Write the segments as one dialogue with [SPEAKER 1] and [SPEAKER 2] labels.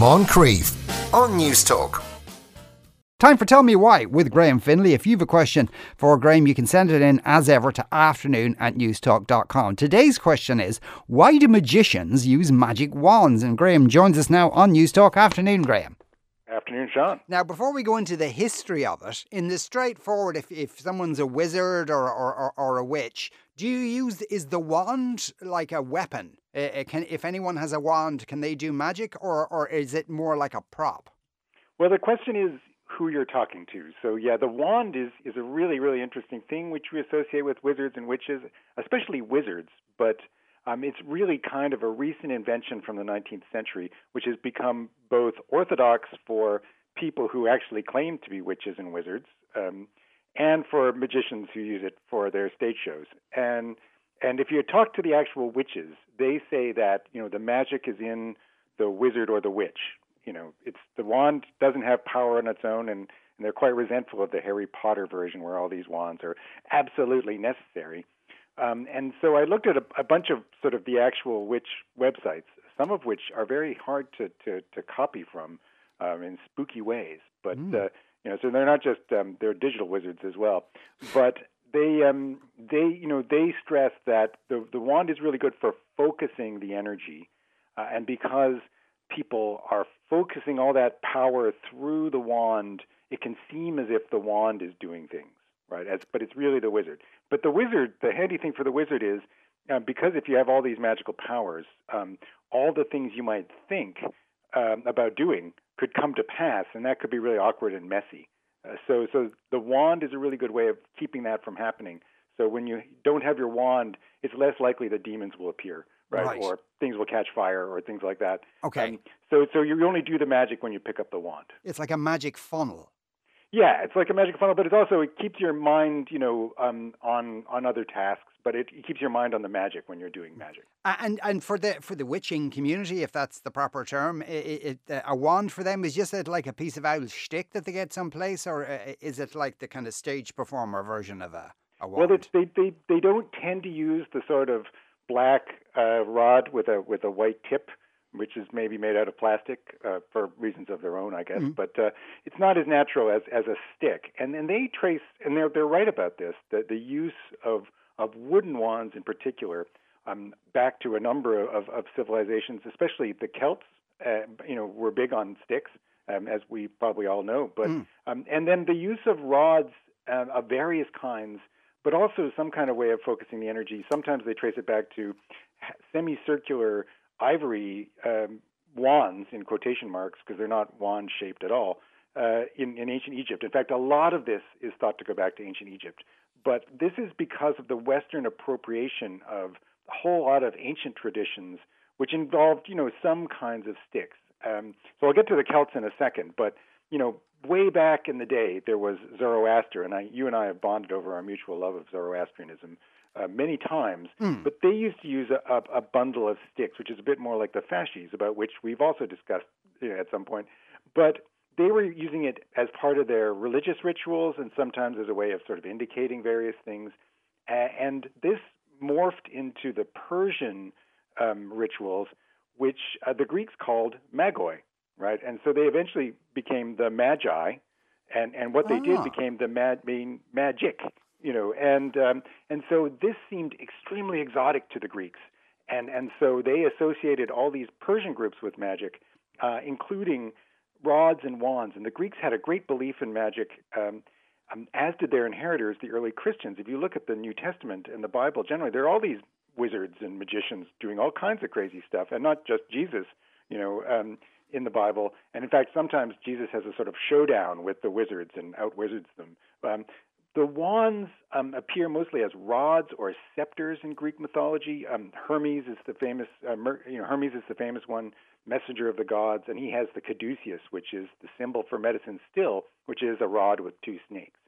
[SPEAKER 1] Moncrieff on Newstalk.
[SPEAKER 2] Time for Tell Me Why with Graham Finlay. If you have a question for Graham, you can send it in as ever to afternoon at newstalk.com. Today's question is Why do magicians use magic wands? And Graham joins us now on Newstalk. Afternoon, Graham.
[SPEAKER 3] Afternoon, Sean.
[SPEAKER 2] Now, before we go into the history of it, in the straightforward, if, if someone's a wizard or, or, or, or a witch, do you use, is the wand like a weapon? Uh, can, if anyone has a wand, can they do magic or, or is it more like a prop?
[SPEAKER 3] Well, the question is, who you're talking to. So yeah, the wand is is a really really interesting thing which we associate with wizards and witches, especially wizards. But um, it's really kind of a recent invention from the 19th century, which has become both orthodox for people who actually claim to be witches and wizards, um, and for magicians who use it for their stage shows. And and if you talk to the actual witches, they say that you know the magic is in the wizard or the witch you know, it's the wand doesn't have power on its own, and, and they're quite resentful of the Harry Potter version where all these wands are absolutely necessary. Um, and so I looked at a, a bunch of sort of the actual witch websites, some of which are very hard to to, to copy from um, in spooky ways. But mm. uh, you know, so they're not just um, they're digital wizards as well. But they um, they you know they stress that the the wand is really good for focusing the energy, uh, and because people are focusing all that power through the wand, it can seem as if the wand is doing things, right? As, but it's really the wizard. But the wizard, the handy thing for the wizard is uh, because if you have all these magical powers, um, all the things you might think um, about doing could come to pass, and that could be really awkward and messy. Uh, so, so the wand is a really good way of keeping that from happening. So when you don't have your wand, it's less likely that demons will appear right? right? Or things will catch fire or things like that.
[SPEAKER 2] Okay. Um,
[SPEAKER 3] so so you only do the magic when you pick up the wand.
[SPEAKER 2] It's like a magic funnel.
[SPEAKER 3] Yeah, it's like a magic funnel, but it also it keeps your mind, you know, um, on on other tasks. But it, it, keeps your mind on the magic when you're doing magic.
[SPEAKER 2] And and for the for the witching community, if that's the proper term, it, it, a wand for them is just like a piece of owl shtick that they get someplace, or uh, is it like the kind of stage performer version of a, a wand?
[SPEAKER 3] Well, they they they don't tend to use the sort of black uh, rod with a with a white tip, which is maybe made out of plastic uh, for reasons of their own, I guess. Mm-hmm. But uh, it's not as natural as as a stick. And and they trace and they're they're right about this. that the use of of wooden wands in particular, um, back to a number of, of civilizations, especially the Celts. Uh, you know, were big on sticks, um, as we probably all know. But mm. um, and then the use of rods uh, of various kinds but also some kind of way of focusing the energy. Sometimes they trace it back to semicircular ivory um, wands in quotation marks because they're not wand shaped at all uh, in, in ancient Egypt. In fact, a lot of this is thought to go back to ancient Egypt. But this is because of the Western appropriation of a whole lot of ancient traditions, which involved, you know, some kinds of sticks. Um, so I'll get to the Celts in a second, but you know, way back in the day, there was Zoroaster, and I, you and I have bonded over our mutual love of Zoroastrianism uh, many times. Mm. But they used to use a, a, a, bundle of sticks, which is a bit more like the fasces, about which we've also discussed you know, at some point. But they were using it as part of their religious rituals, and sometimes as a way of sort of indicating various things. And this morphed into the Persian um, rituals, which uh, the Greeks called magoi right? And so they eventually became the Magi, and and what they did ah. became the mad mean magic, you know, and um, and so this seemed extremely exotic to the Greeks, and and so they associated all these Persian groups with magic, uh, including rods and wands, and the Greeks had a great belief in magic. Um, um, as did their inheritors, the early Christians. If you look at the New Testament and the Bible generally, there are all these wizards and magicians doing all kinds of crazy stuff, and not just Jesus. You know, um, in the Bible. And in fact, sometimes Jesus has a sort of showdown with the wizards and outwizards them. Um, the wands um, appear mostly as rods or scepters in Greek mythology. Um, Hermes is the famous, uh, Mer- you know, Hermes is the famous one, messenger of the gods, and he has the caduceus, which is the symbol for medicine still, which is a rod with two snakes.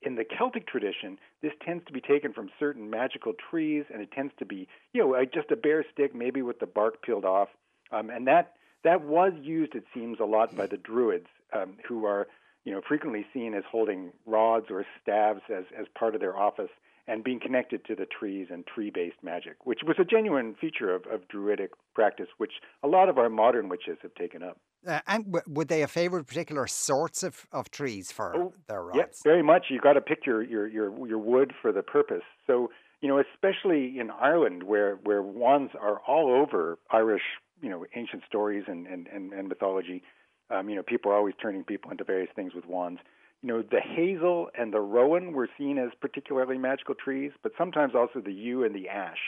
[SPEAKER 3] In the Celtic tradition, this tends to be taken from certain magical trees, and it tends to be, you know, just a bare stick, maybe with the bark peeled off, um, and that that was used, it seems, a lot by the Druids, um, who are you know frequently seen as holding rods or staves as as part of their office. And being connected to the trees and tree-based magic, which was a genuine feature of, of druidic practice, which a lot of our modern witches have taken up.
[SPEAKER 2] Uh, and w- would they have favoured particular sorts of, of trees for oh, their rods?
[SPEAKER 3] Yes, very much. You've got to pick your, your, your, your wood for the purpose. So, you know, especially in Ireland, where, where wands are all over Irish, you know, ancient stories and, and, and, and mythology. Um, you know, people are always turning people into various things with wands. You know, the hazel and the rowan were seen as particularly magical trees, but sometimes also the yew and the ash.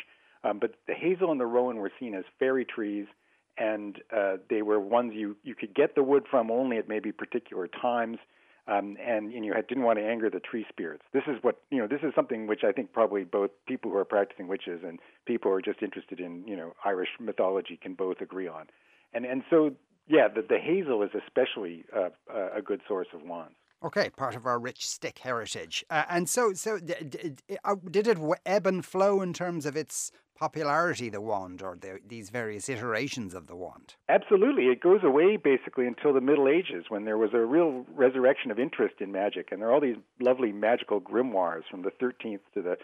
[SPEAKER 3] Um, but the hazel and the rowan were seen as fairy trees – and uh, they were ones you you could get the wood from only at maybe particular times. Um, and, and you had, didn't want to anger the tree spirits. This is what you know. This is something which I think probably both people who are practicing witches and people who are just interested in you know Irish mythology can both agree on. And and so yeah, the, the hazel is especially uh, a good source of wands.
[SPEAKER 2] Okay, part of our rich stick heritage. Uh, and so, so d- d- uh, did it ebb and flow in terms of its popularity, the wand, or the, these various iterations of the wand?
[SPEAKER 3] Absolutely. It goes away basically until the Middle Ages when there was a real resurrection of interest in magic. And there are all these lovely magical grimoires from the 13th to the,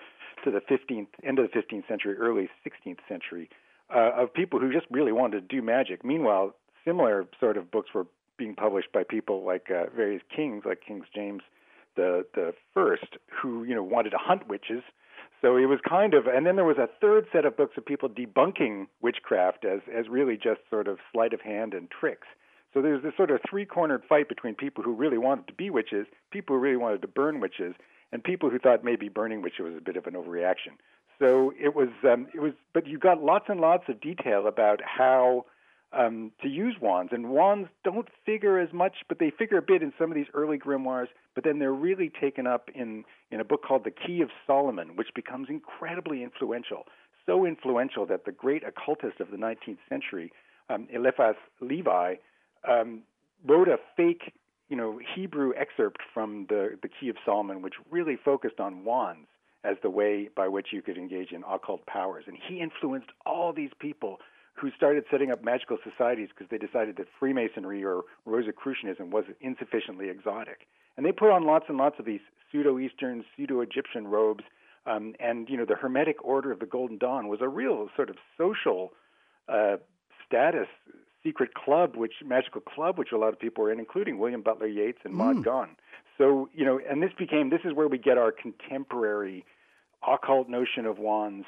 [SPEAKER 3] to the 15th, end of the 15th century, early 16th century, uh, of people who just really wanted to do magic. Meanwhile, similar sort of books were being published by people like uh, various kings, like King James the the first, who you know wanted to hunt witches. So it was kind of, and then there was a third set of books of people debunking witchcraft as as really just sort of sleight of hand and tricks. So there's this sort of three-cornered fight between people who really wanted to be witches, people who really wanted to burn witches, and people who thought maybe burning witches was a bit of an overreaction. So it was, um, it was, but you got lots and lots of detail about how um, to use wands. And wands don't figure as much, but they figure a bit in some of these early grimoires. But then they're really taken up in, in a book called The Key of Solomon, which becomes incredibly influential. So influential that the great occultist of the 19th century, um, Eliphas Levi, um, wrote a fake, you know, Hebrew excerpt from the, the Key of Solomon, which really focused on wands as the way by which you could engage in occult powers. And he influenced all these people who started setting up magical societies because they decided that Freemasonry or Rosicrucianism was insufficiently exotic. And they put on lots and lots of these pseudo Eastern, pseudo Egyptian robes. Um, and, you know, the Hermetic Order of the Golden Dawn was a real sort of social uh, status secret club, which magical club, which a lot of people were in, including William Butler Yeats and Maud mm. Gonne. So, you know, and this became, this is where we get our contemporary occult notion of wands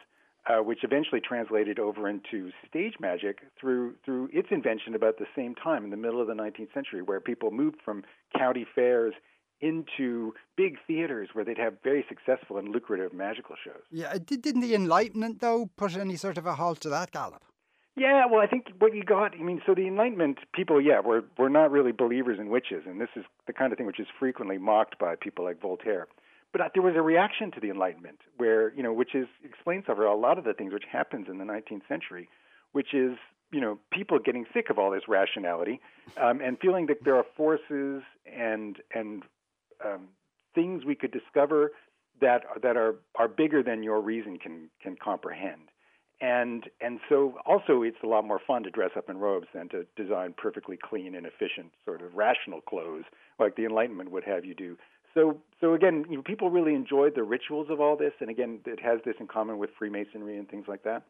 [SPEAKER 3] uh, which eventually translated over into stage magic through through its invention about the same time in the middle of the 19th century, where people moved from county fairs into big theaters where they'd have very successful and lucrative magical shows.
[SPEAKER 2] Yeah, didn't the Enlightenment though put any sort of a halt to that gallop?
[SPEAKER 3] Yeah, well, I think what you got, I mean, so the Enlightenment people, yeah, were were not really believers in witches, and this is the kind of thing which is frequently mocked by people like Voltaire. But there was a reaction to the Enlightenment, where you know, which is explains over a lot of the things which happens in the 19th century, which is you know people getting sick of all this rationality um, and feeling that there are forces and and um, things we could discover that that are are bigger than your reason can can comprehend. And and so also it's a lot more fun to dress up in robes than to design perfectly clean and efficient sort of rational clothes like the Enlightenment would have you do. So, so again, you know, people really enjoyed the rituals of all this, and again, it has this in common with Freemasonry and things like that.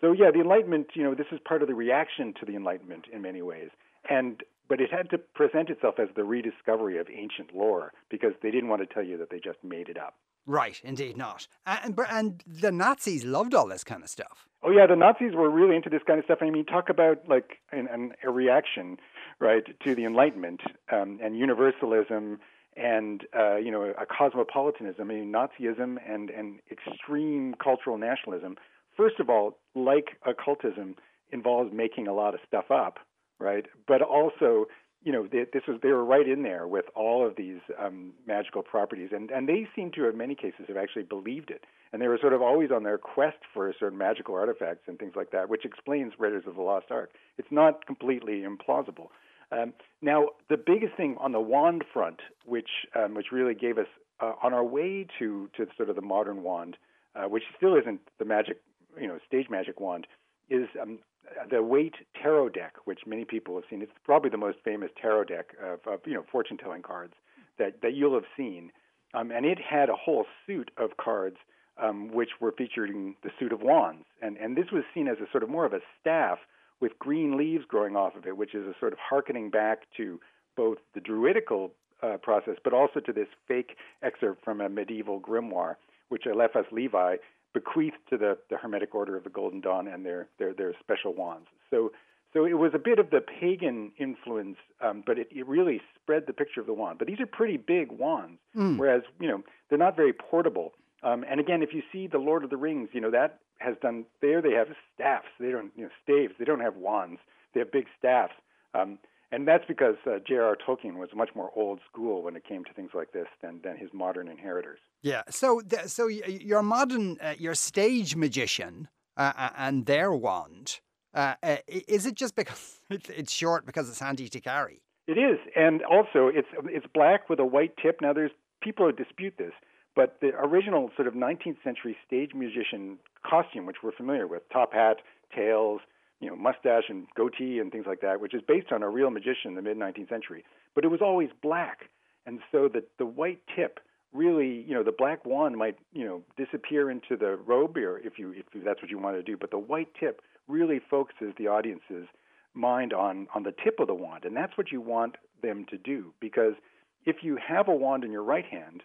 [SPEAKER 3] So, yeah, the Enlightenment, you know, this is part of the reaction to the Enlightenment in many ways, and but it had to present itself as the rediscovery of ancient lore because they didn't want to tell you that they just made it up.
[SPEAKER 2] Right, indeed not. And and the Nazis loved all this kind of stuff.
[SPEAKER 3] Oh yeah, the Nazis were really into this kind of stuff. I mean, talk about like an, an a reaction, right, to the Enlightenment um, and universalism and uh, you know a cosmopolitanism, I mean Nazism and and extreme cultural nationalism. First of all, like occultism, involves making a lot of stuff up, right? But also, you know, they, this was they were right in there with all of these um, magical properties, and and they seem to, in many cases, have actually believed it, and they were sort of always on their quest for certain magical artifacts and things like that, which explains Raiders of the Lost Ark. It's not completely implausible. Um, now, the biggest thing on the wand front, which um, which really gave us uh, on our way to to sort of the modern wand, uh, which still isn't the magic, you know, stage magic wand, is um, the Waite Tarot deck, which many people have seen. It's probably the most famous tarot deck of, of you know fortune telling cards that that you'll have seen, um, and it had a whole suite of cards um, which were featuring the suit of wands. And, and this was seen as a sort of more of a staff with green leaves growing off of it, which is a sort of harkening back to both the druidical uh, process, but also to this fake excerpt from a medieval grimoire, which Eliphas Levi bequeathed to the, the Hermetic Order of the Golden Dawn and their, their, their special wands. So, so it was a bit of the pagan influence, um, but it, it really spread the picture of the wand. But these are pretty big wands, mm. whereas you know they're not very portable. Um, and again, if you see the Lord of the Rings, you know that has done there. They have staffs. They don't, you know, staves. They don't have wands. They have big staffs. Um, and that's because uh, J.R.R. Tolkien was much more old school when it came to things like this than, than his modern inheritors.
[SPEAKER 2] Yeah. So, th- so your modern, uh, your stage magician uh, and their wand, uh, uh, is it just because it's short because it's handy to carry?
[SPEAKER 3] It is, and also it's it's black with a white tip. Now, there's people who dispute this, but the original sort of 19th century stage musician costume, which we're familiar with, top hat, tails, you know, mustache and goatee and things like that, which is based on a real magician in the mid 19th century. But it was always black, and so the the white tip really, you know, the black wand might, you know, disappear into the robe, or if you if that's what you want to do. But the white tip really focuses the audience's mind on on the tip of the wand, and that's what you want them to do. Because if you have a wand in your right hand,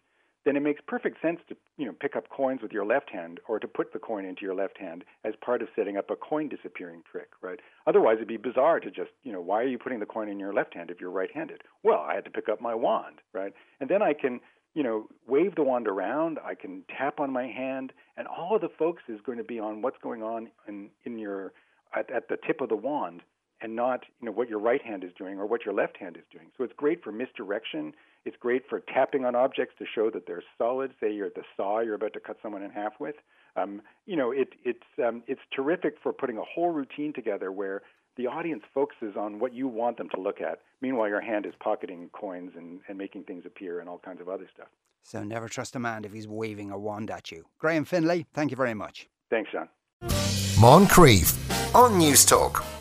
[SPEAKER 3] then it makes perfect sense to you know pick up coins with your left hand or to put the coin into your left hand as part of setting up a coin disappearing trick, right? Otherwise, it'd be bizarre to just you know why are you putting the coin in your left hand if you're right-handed? Well, I had to pick up my wand, right? And then I can you know wave the wand around. I can tap on my hand, and all of the focus is going to be on what's going on in in your at, at the tip of the wand and not you know what your right hand is doing or what your left hand is doing. So it's great for misdirection. It's great for tapping on objects to show that they're solid. Say you're at the saw you're about to cut someone in half with. Um, you know, it, it's um, it's terrific for putting a whole routine together where the audience focuses on what you want them to look at. Meanwhile, your hand is pocketing coins and, and making things appear and all kinds of other stuff.
[SPEAKER 2] So never trust a man if he's waving a wand at you. Graham Finlay, thank you very much.
[SPEAKER 3] Thanks, John.
[SPEAKER 1] Moncrieff on Newstalk.